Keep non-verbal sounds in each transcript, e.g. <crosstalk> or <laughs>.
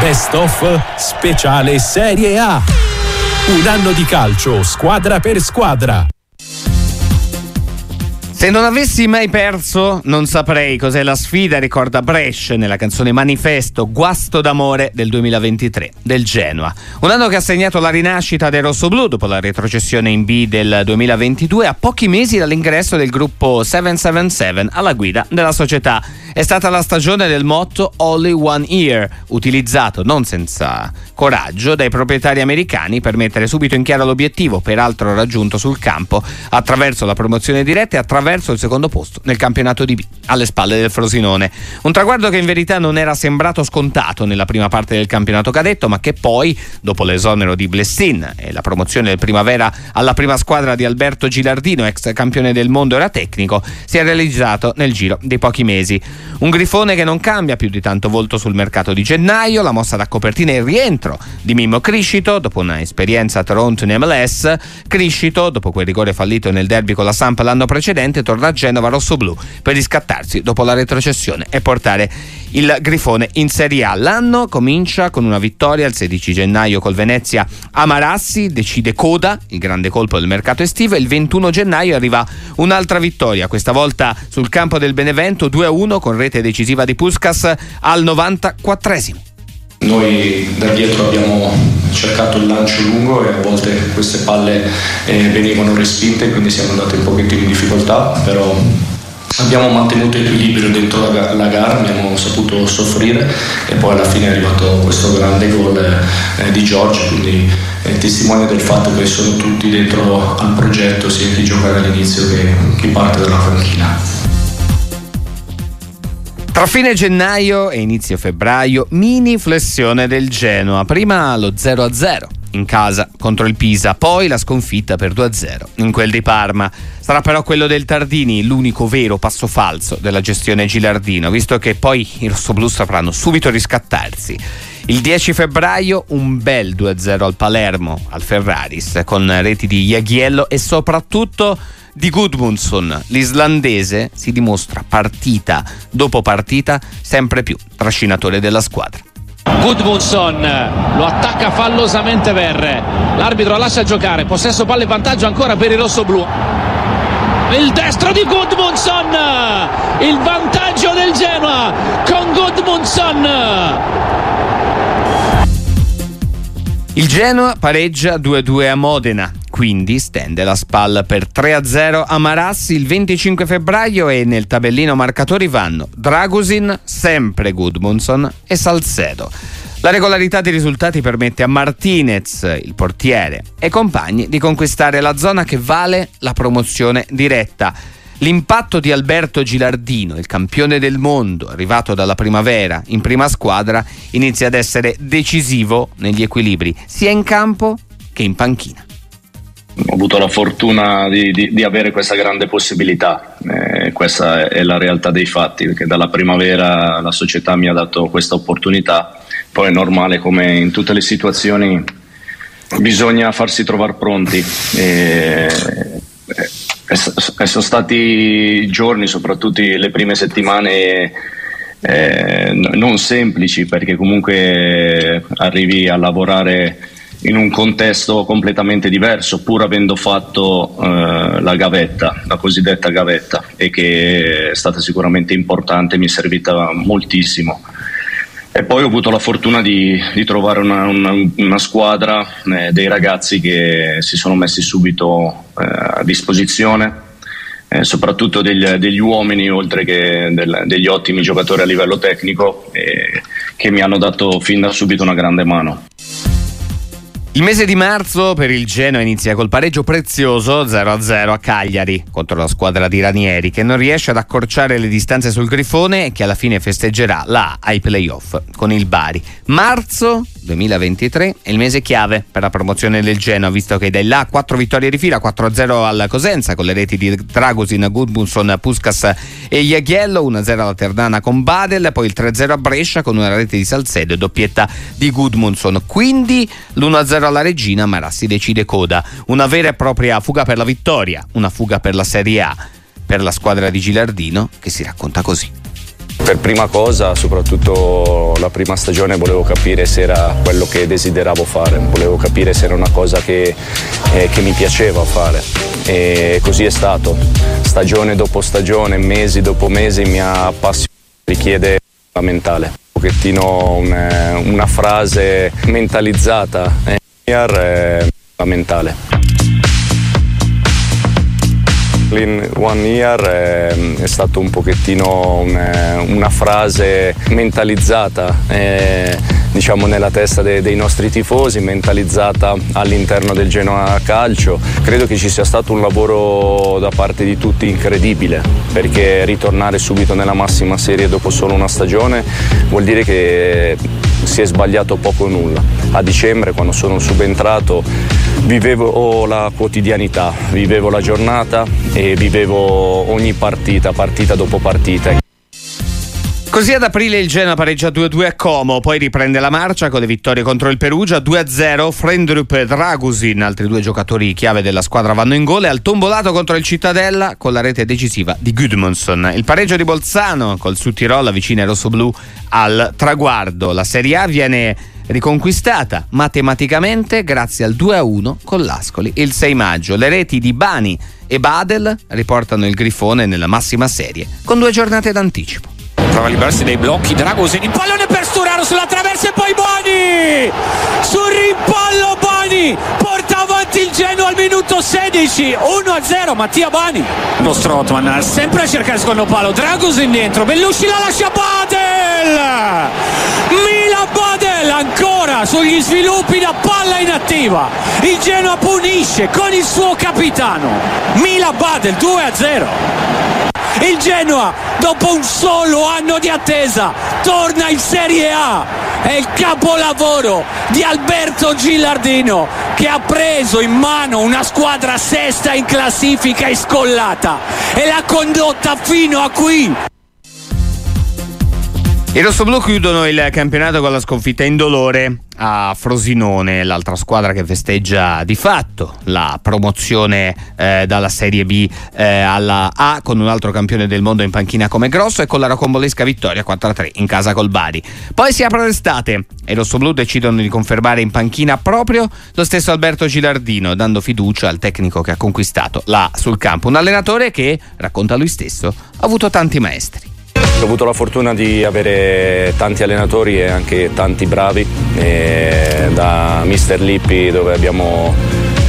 Best of Speciale Serie A. Un anno di calcio, squadra per squadra. Se non avessi mai perso, non saprei cos'è la sfida, ricorda Brescia nella canzone Manifesto Guasto d'amore del 2023 del Genoa. Un anno che ha segnato la rinascita del rossoblù dopo la retrocessione in B del 2022 a pochi mesi dall'ingresso del gruppo 777 alla guida della società. È stata la stagione del motto Only One Year, utilizzato non senza coraggio dai proprietari americani per mettere subito in chiaro l'obiettivo, peraltro raggiunto sul campo attraverso la promozione diretta e attraverso il secondo posto nel campionato di B, alle spalle del Frosinone. Un traguardo che in verità non era sembrato scontato nella prima parte del campionato cadetto, ma che poi, dopo l'esonero di Blessin e la promozione del Primavera alla prima squadra di Alberto Gilardino, ex campione del mondo era tecnico, si è realizzato nel giro di pochi mesi. Un grifone che non cambia più di tanto volto sul mercato di gennaio, la mossa da copertina e il rientro di Mimmo Criscito dopo una esperienza a Toronto in MLS. Criscito, dopo quel rigore fallito nel derby con la Samp l'anno precedente, torna a Genova rossoblù per riscattarsi dopo la retrocessione e portare il grifone in Serie A. L'anno comincia con una vittoria il 16 gennaio col Venezia a Marassi, decide coda, il grande colpo del mercato estivo, e il 21 gennaio arriva un'altra vittoria, questa volta sul campo del Benevento 2-1 con rete decisiva di Puskas al 94esimo. Noi da dietro abbiamo cercato il lancio lungo e a volte queste palle eh, venivano respinte, quindi siamo andati un pochettino in difficoltà, però abbiamo mantenuto equilibrio dentro la, la gara, abbiamo saputo soffrire e poi alla fine è arrivato questo grande gol eh, di Giorgio, quindi è testimone del fatto che sono tutti dentro al progetto, sia chi gioca all'inizio che chi parte dalla panchina. Tra fine gennaio e inizio febbraio, mini flessione del Genoa. Prima lo 0-0 in casa contro il Pisa, poi la sconfitta per 2-0 in quel di Parma. Sarà però quello del Tardini l'unico vero passo falso della gestione Gilardino, visto che poi i rossoblù sapranno subito riscattarsi. Il 10 febbraio un bel 2-0 al Palermo, al Ferraris, con reti di Iaghiello e soprattutto di Gudmundsson, l'islandese, si dimostra partita dopo partita sempre più trascinatore della squadra. Gudmundsson lo attacca fallosamente Verre, l'arbitro lascia giocare, possesso palle vantaggio ancora per il rossoblù. Il destro di Gudmundsson, il vantaggio del Genoa con Gudmundsson. Il Genoa pareggia 2-2 a Modena quindi stende la spalla per 3-0 a Marassi il 25 febbraio e nel tabellino marcatori vanno Dragusin, sempre Gudmundsson e Salcedo. La regolarità dei risultati permette a Martinez, il portiere, e compagni di conquistare la zona che vale la promozione diretta. L'impatto di Alberto Gilardino, il campione del mondo arrivato dalla primavera in prima squadra, inizia ad essere decisivo negli equilibri sia in campo che in panchina. Ho avuto la fortuna di, di, di avere questa grande possibilità, eh, questa è la realtà dei fatti, perché dalla primavera la società mi ha dato questa opportunità, poi è normale come in tutte le situazioni bisogna farsi trovare pronti. E, e, e sono stati giorni, soprattutto le prime settimane, eh, non semplici perché comunque arrivi a lavorare in un contesto completamente diverso, pur avendo fatto eh, la gavetta, la cosiddetta gavetta, e che è stata sicuramente importante, mi è servita moltissimo. E poi ho avuto la fortuna di, di trovare una, una, una squadra, eh, dei ragazzi che si sono messi subito eh, a disposizione, eh, soprattutto degli, degli, uomini, oltre che del, degli ottimi giocatori a livello tecnico, che mi hanno dato fin da subito una grande mano. Il mese di marzo per il Genoa inizia col pareggio prezioso 0-0 a Cagliari contro la squadra di Ranieri che non riesce ad accorciare le distanze sul Grifone e che alla fine festeggerà la A ai playoff con il Bari. Marzo 2023 è il mese chiave per la promozione del Genoa visto che da là 4 vittorie di fila 4-0 al Cosenza con le reti di Dragusin, Gudmundsson, Puskas e Iaghiello 1-0 alla Ternana con Badel poi il 3-0 a Brescia con una rete di Salcedo e doppietta di Gudmundsson quindi l'1-0 alla regina, Marassi decide coda. Una vera e propria fuga per la vittoria, una fuga per la Serie A, per la squadra di Gilardino che si racconta così. Per prima cosa, soprattutto la prima stagione, volevo capire se era quello che desideravo fare, volevo capire se era una cosa che, eh, che mi piaceva fare e così è stato. Stagione dopo stagione, mesi dopo mesi mi ha appassionato, richiede la mentale. Un pochettino una, una frase mentalizzata, eh, la mentale. In One Year è, è stato un pochettino una, una frase mentalizzata eh, diciamo nella testa de, dei nostri tifosi, mentalizzata all'interno del Genoa Calcio. Credo che ci sia stato un lavoro da parte di tutti incredibile perché ritornare subito nella massima serie dopo solo una stagione vuol dire che si è sbagliato poco o nulla. A dicembre quando sono subentrato vivevo la quotidianità, vivevo la giornata e vivevo ogni partita, partita dopo partita. Così ad aprile il Genoa pareggia 2-2 a Como, poi riprende la marcia con le vittorie contro il Perugia 2-0, Frendrup e Dragusin, altri due giocatori chiave della squadra vanno in gol e al tombolato contro il Cittadella con la rete decisiva di Gudmundsson. Il pareggio di Bolzano col Sud-Tirol avvicina i rossoblù al traguardo. La Serie A viene riconquistata matematicamente grazie al 2-1 con l'Ascoli il 6 maggio. Le reti di Bani e Badel riportano il Grifone nella massima serie con due giornate d'anticipo prova a liberarsi dai blocchi. Dragosin il pallone per Sturaro sulla traversa e poi Boni! Sul rimpallo Boni porta avanti il Genoa al minuto 16 1-0 Mattia Bani lo Strotman sempre a cercare il secondo palo. Dragosin dentro Bellusci la lascia Badel! Mila Badel ancora sugli sviluppi da palla inattiva. Il Genoa punisce con il suo capitano. Mila Badel 2-0 il Genoa dopo un solo anno di attesa torna in Serie A. È il capolavoro di Alberto Gilardino che ha preso in mano una squadra sesta in classifica e scollata e l'ha condotta fino a qui i rossoblù chiudono il campionato con la sconfitta indolore a Frosinone, l'altra squadra che festeggia di fatto la promozione eh, dalla Serie B eh, alla A con un altro campione del mondo in panchina come Grosso e con la rocombolesca vittoria 4-3 in casa col Bari. Poi si apre l'estate e i rossoblù decidono di confermare in panchina proprio lo stesso Alberto Gilardino, dando fiducia al tecnico che ha conquistato là sul campo. Un allenatore che, racconta lui stesso, ha avuto tanti maestri. Ho avuto la fortuna di avere tanti allenatori e anche tanti bravi, e da Mister Lippi dove abbiamo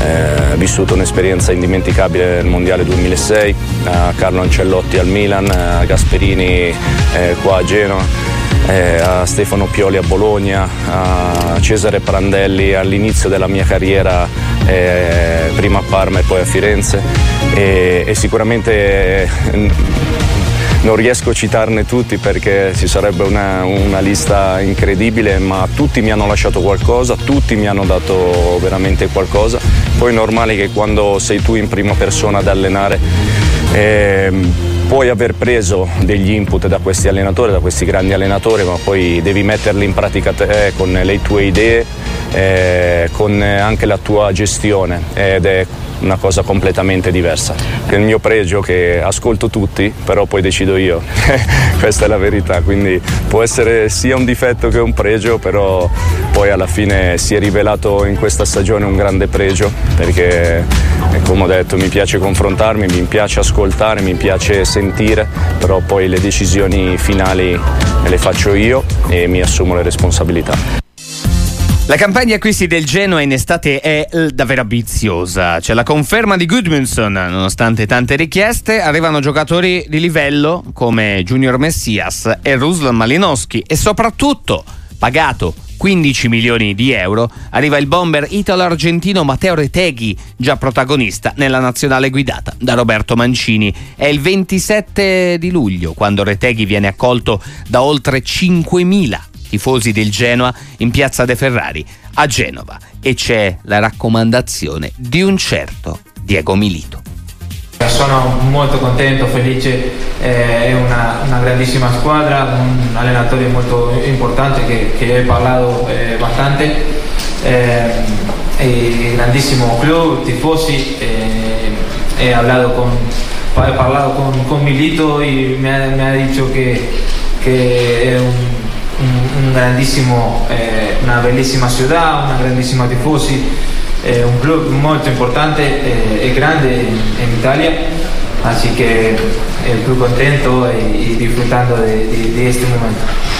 eh, vissuto un'esperienza indimenticabile nel Mondiale 2006, a Carlo Ancellotti al Milan, a Gasperini eh, qua a Genoa. Eh, a Stefano Pioli a Bologna, a Cesare Prandelli all'inizio della mia carriera eh, prima a Parma e poi a Firenze e, e sicuramente non riesco a citarne tutti perché ci sarebbe una, una, lista incredibile, ma tutti mi hanno lasciato qualcosa, tutti mi hanno dato veramente qualcosa. Poi è normale che quando sei tu in prima persona ad allenare eh, puoi aver preso degli input da questi allenatori, da questi grandi allenatori, ma poi devi metterli in pratica te con le tue idee, eh, con anche la tua gestione ed è una cosa completamente diversa. È il mio pregio che ascolto tutti, però poi decido io. <laughs> Questa è la verità, quindi può essere sia un difetto che un pregio, però poi alla fine si è rivelato in questa stagione un grande pregio, perché come ho detto mi piace confrontarmi, mi piace ascoltare, mi piace sentire, però poi le decisioni finali le faccio io e mi assumo le responsabilità. La campagna acquisti del Genoa in estate è davvero ambiziosa. C'è la conferma di Goodmanson, nonostante tante richieste, arrivano giocatori di livello come Junior Messias e Ruslan Malinowski e soprattutto, pagato 15 milioni di euro, arriva il bomber italo-argentino Matteo Reteghi, già protagonista nella nazionale guidata da Roberto Mancini. È il 27 di luglio quando Reteghi viene accolto da oltre 5.000 tifosi del Genoa in piazza De Ferrari a Genova e c'è la raccomandazione di un certo Diego Milito. Sono molto contento, felice, eh, è una, una, grandissima squadra, un allenatore molto importante che, che he parlato eh, bastante, eh, grandissimo club, tifosi, eh, hablado con, he parlato con, con Milito y me ha, me ha dicho que che è un, un, un grandissimo, eh, una bellissima città, una grandissima tifosi, eh, un club molto importante eh, e grande in, in Italia, así que estoy contento y, y disfrutando de, de, de este momento.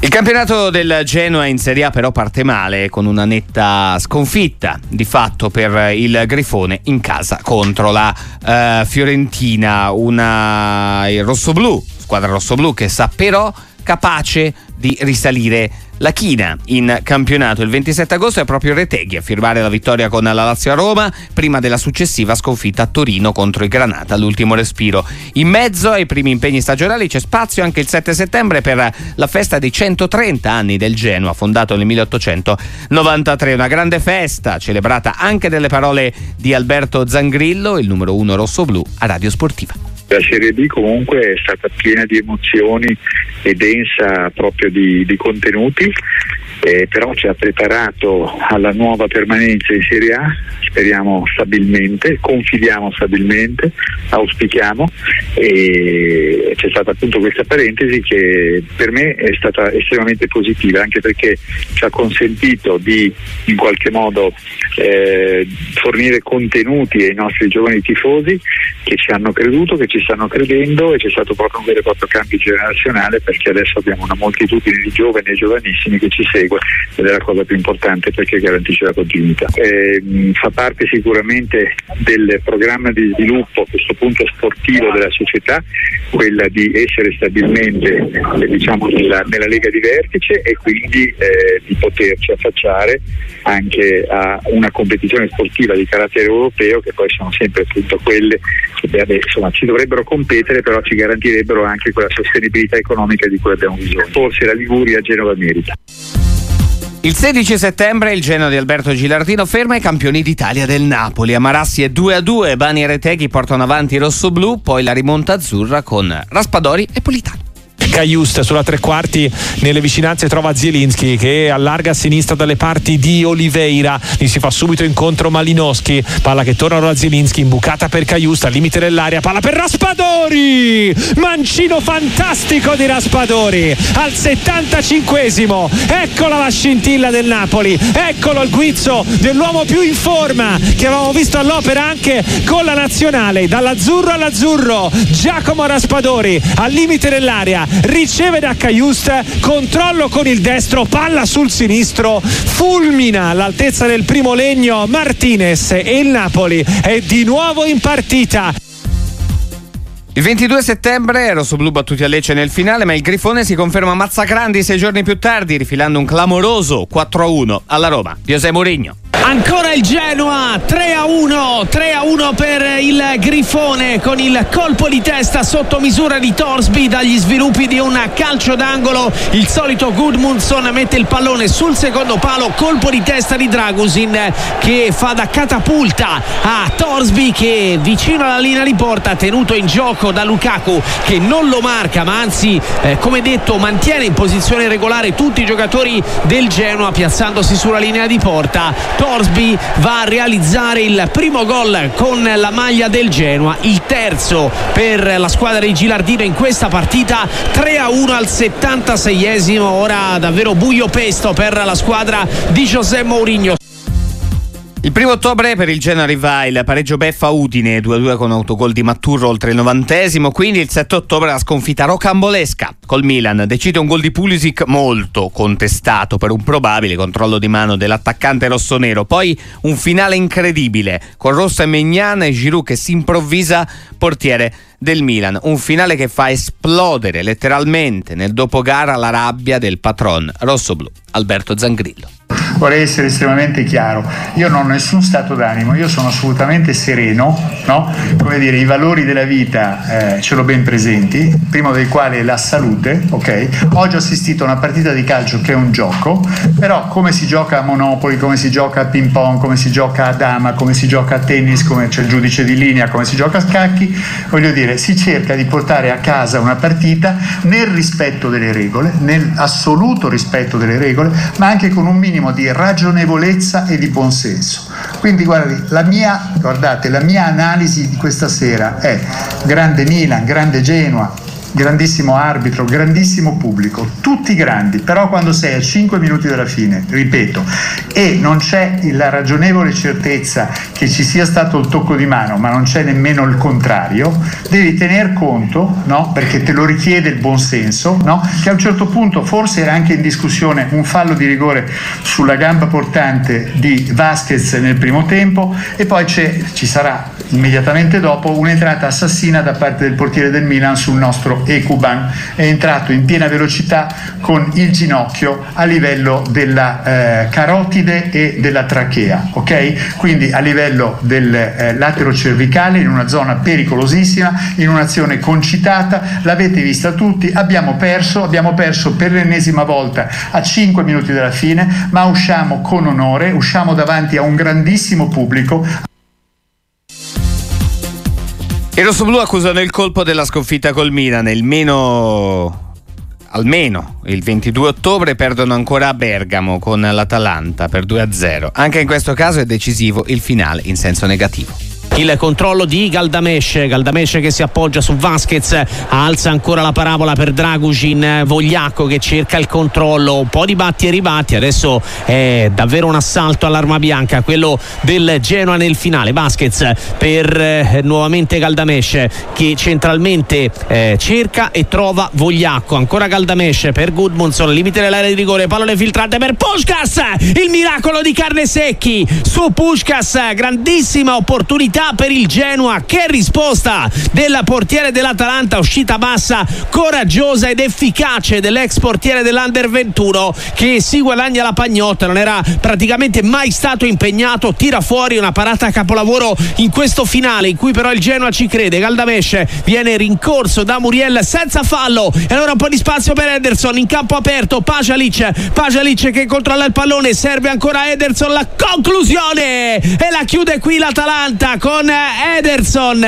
Il campionato del Genoa in Serie A però parte male con una netta sconfitta di fatto per il Grifone in casa contro la uh, Fiorentina, una il rossoblù, squadra rossoblù che sa però capace di risalire la china in campionato. Il 27 agosto è proprio Reteghi a firmare la vittoria con la Lazio a Roma, prima della successiva sconfitta a Torino contro il Granata, all'ultimo respiro. In mezzo ai primi impegni stagionali c'è spazio anche il 7 settembre per la festa dei 130 anni del Genoa, fondato nel 1893. Una grande festa, celebrata anche dalle parole di Alberto Zangrillo, il numero uno rosso-blu a Radio Sportiva. La Serie B comunque è stata piena di emozioni e densa proprio di, di contenuti, eh, però ci ha preparato alla nuova permanenza in Serie A, speriamo stabilmente, confidiamo stabilmente, auspichiamo. E c'è stata appunto questa parentesi che per me è stata estremamente positiva anche perché ci ha consentito di in qualche modo eh, fornire contenuti ai nostri giovani tifosi che ci hanno creduto, che ci stanno credendo e c'è stato proprio un vero e proprio cambio generazionale perché adesso abbiamo una moltitudine di giovani e giovanissimi che ci segue ed è la cosa più importante perché garantisce la continuità. Eh, fa parte sicuramente del programma di sviluppo a questo punto sportivo della società quella di essere stabilmente eh, diciamo, nella, nella, Lega di Vertice e quindi eh, di poterci affacciare anche a una competizione sportiva di carattere europeo che poi sono sempre appunto quelle che insomma, ci dovrebbero competere però ci garantirebbero anche quella sostenibilità economica di cui abbiamo bisogno. Forse la Liguria Genova merita. Il 16 settembre il Genoa di Alberto Gilardino ferma i campioni d'Italia del Napoli. A Marassi è 2-2, Bani e Reteghi portano avanti i rossoblù, poi la rimonta azzurra con Raspadori e Politano. Caiust sulla tre quarti nelle vicinanze trova Zielinski che allarga a sinistra dalle parti di Oliveira. Gli si fa subito incontro Malinowski palla che torna a Zielinski imbucata per Caiust al limite dell'area. Palla per Raspadori! Mancino fantastico di Raspadori! Al 75esimo eccola la scintilla del Napoli. Eccolo il guizzo dell'uomo più in forma che avevamo visto all'opera anche con la nazionale. Dall'azzurro all'azzurro Giacomo Raspadori al limite dell'area riceve da Caiust, controllo con il destro, palla sul sinistro, fulmina all'altezza del primo legno Martinez e il Napoli è di nuovo in partita. Il 22 settembre Rossoblu battuti a Lecce nel finale, ma il Grifone si conferma mazzacrandi sei giorni più tardi, rifilando un clamoroso 4-1 alla Roma. José Mourinho. Ancora il Genoa 3 a 1 3 a 1 per il Grifone con il colpo di testa sotto misura di Torsby dagli sviluppi di un calcio d'angolo. Il solito Gudmundsson mette il pallone sul secondo palo colpo di testa di Dragusin che fa da catapulta a Torsby che vicino alla linea di porta tenuto in gioco da Lukaku che non lo marca ma anzi eh, come detto mantiene in posizione regolare tutti i giocatori del Genoa piazzandosi sulla linea di porta. Torsby va a realizzare il primo gol con la maglia del Genoa, il terzo per la squadra di Gilardino in questa partita, 3 a 1 al 76esimo, ora davvero buio pesto per la squadra di José Mourinho. Il primo ottobre per il Genoa arriva il pareggio Beffa Udine 2-2 con autogol di Matturro oltre il novantesimo, quindi il 7 ottobre la sconfitta rocambolesca col Milan. Decide un gol di Pulisic molto contestato per un probabile controllo di mano dell'attaccante rossonero. Poi un finale incredibile con Rossa e Megnan e Giroud che si improvvisa portiere del Milan. Un finale che fa esplodere letteralmente nel dopogara la rabbia del patron rossoblu Alberto Zangrillo vorrei essere estremamente chiaro, io non ho nessun stato d'animo, io sono assolutamente sereno, no? come dire, i valori della vita eh, ce l'ho ben presenti, primo dei quali è la salute, ok? Oggi ho assistito a una partita di calcio che è un gioco, però come si gioca a Monopoli, come si gioca a ping pong, come si gioca a dama, come si gioca a tennis, come c'è il giudice di linea, come si gioca a scacchi, voglio dire, si cerca di portare a casa una partita nel rispetto delle regole, nell'assoluto rispetto delle regole, ma anche con un minimo di ragionevolezza e di buonsenso. Quindi guardi, la mia, guardate, la mia analisi di questa sera è grande Milan, grande Genoa, grandissimo arbitro, grandissimo pubblico, tutti grandi, però quando sei a 5 minuti dalla fine, ripeto, e non c'è la ragionevole certezza che ci sia stato il tocco di mano, ma non c'è nemmeno il contrario, devi tener conto, no? perché te lo richiede il buon senso, no? che a un certo punto forse era anche in discussione un fallo di rigore sulla gamba portante di Vasquez nel primo tempo e poi ci sarà immediatamente dopo un'entrata assassina da parte del portiere del Milan sul nostro Ekuban. È entrato in piena velocità con il ginocchio a livello della eh, carotide e della trachea, ok? Quindi a livello del eh, latero cervicale in una zona pericolosissima, in un'azione concitata, l'avete vista tutti, abbiamo perso, abbiamo perso per l'ennesima volta a 5 minuti dalla fine, ma usciamo con onore, usciamo davanti a un grandissimo pubblico. I rossoblù accusano il colpo della sconfitta col Milan, il meno almeno il 22 ottobre perdono ancora a Bergamo con l'Atalanta per 2-0. Anche in questo caso è decisivo il finale in senso negativo il controllo di Galdamesh Galdamesh che si appoggia su Vasquez alza ancora la parabola per Dragushin Vogliacco che cerca il controllo. Un po' di batti e ribatti adesso è davvero un assalto all'arma bianca quello del Genoa nel finale. Vasquez per eh, nuovamente Galdamesh che centralmente eh, cerca e trova Vogliacco ancora Galdamesh per Gudmundsson limite dell'area di rigore pallone filtrante per Puskas il miracolo di carne secchi su Puskas grandissima opportunità per il Genoa. Che risposta del portiere dell'Atalanta, uscita bassa, coraggiosa ed efficace dell'ex portiere dell'Under 21 che si guadagna la pagnotta, non era praticamente mai stato impegnato, tira fuori una parata a capolavoro in questo finale in cui però il Genoa ci crede. Galdamesh viene rincorso da Muriel senza fallo e allora un po' di spazio per Ederson in campo aperto, Pajalic, Pajalic che controlla il pallone, serve ancora Ederson la conclusione e la chiude qui l'Atalanta con con Ederson.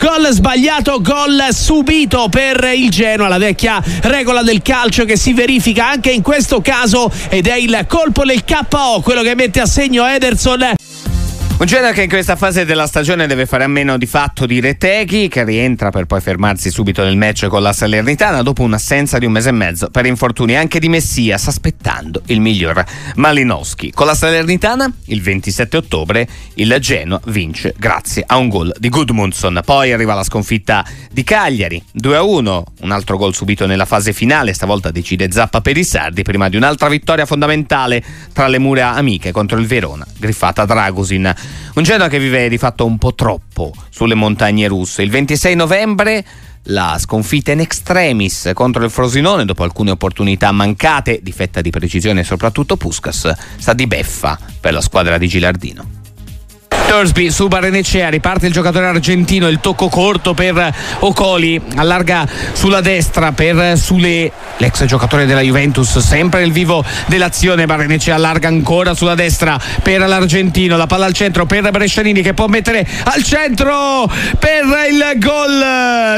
Gol sbagliato, gol subito per il Genoa, la vecchia regola del calcio che si verifica anche in questo caso ed è il colpo del KO, quello che mette a segno Ederson. Un Genoa che in questa fase della stagione deve fare a meno di fatto di Reteghi, che rientra per poi fermarsi subito nel match con la Salernitana dopo un'assenza di un mese e mezzo per infortuni anche di Messias, aspettando il miglior Malinowski. Con la Salernitana, il 27 ottobre, il Genoa vince grazie a un gol di Gudmundsson. Poi arriva la sconfitta di Cagliari, 2-1, un altro gol subito nella fase finale, stavolta decide Zappa per i Sardi, prima di un'altra vittoria fondamentale tra le mura amiche contro il Verona, griffata Dragusin. Un Genoa che vive di fatto un po' troppo sulle montagne russe. Il 26 novembre la sconfitta in extremis contro il Frosinone dopo alcune opportunità mancate, difetta di precisione soprattutto Puskas, sta di beffa per la squadra di Gilardino. Torsby su Barenecea, riparte il giocatore argentino, il tocco corto per Ocoli, allarga sulla destra per Sule, l'ex giocatore della Juventus, sempre nel vivo dell'azione, Barenecea allarga ancora sulla destra per l'argentino, la palla al centro per Brescianini che può mettere al centro per il gol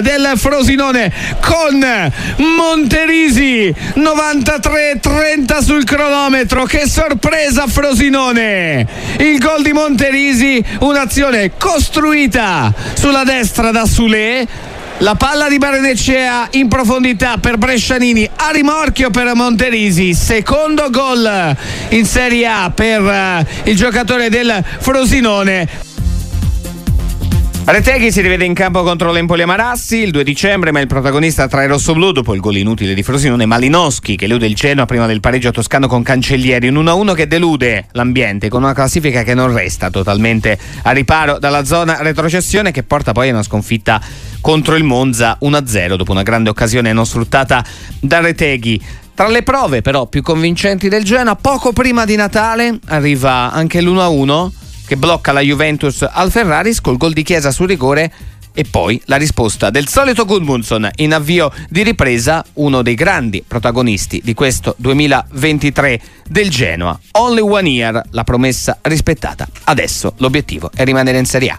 del Frosinone con Monterisi, 93-30 sul cronometro, che sorpresa Frosinone, il gol di Monterisi un'azione costruita sulla destra da Sule. La palla di Barenecea in profondità per Brescianini a rimorchio per Monterisi. Secondo gol in Serie A per uh, il giocatore del Frosinone Reteghi si rivede in campo contro l'Empoli Marassi il 2 dicembre, ma il protagonista tra i rossoblù dopo il gol inutile di Frosinone Malinowski che elude il Genoa prima del pareggio toscano con Cancellieri, un 1-1 che delude l'ambiente con una classifica che non resta totalmente a riparo dalla zona retrocessione che porta poi a una sconfitta contro il Monza 1-0 dopo una grande occasione non sfruttata da Reteghi. Tra le prove però più convincenti del Genoa, poco prima di Natale arriva anche l'1-1 che blocca la Juventus al Ferraris col gol di Chiesa sul rigore e poi la risposta del solito Gudmundsson in avvio di ripresa, uno dei grandi protagonisti di questo 2023 del Genoa. Only one year, la promessa rispettata. Adesso l'obiettivo è rimanere in Serie A.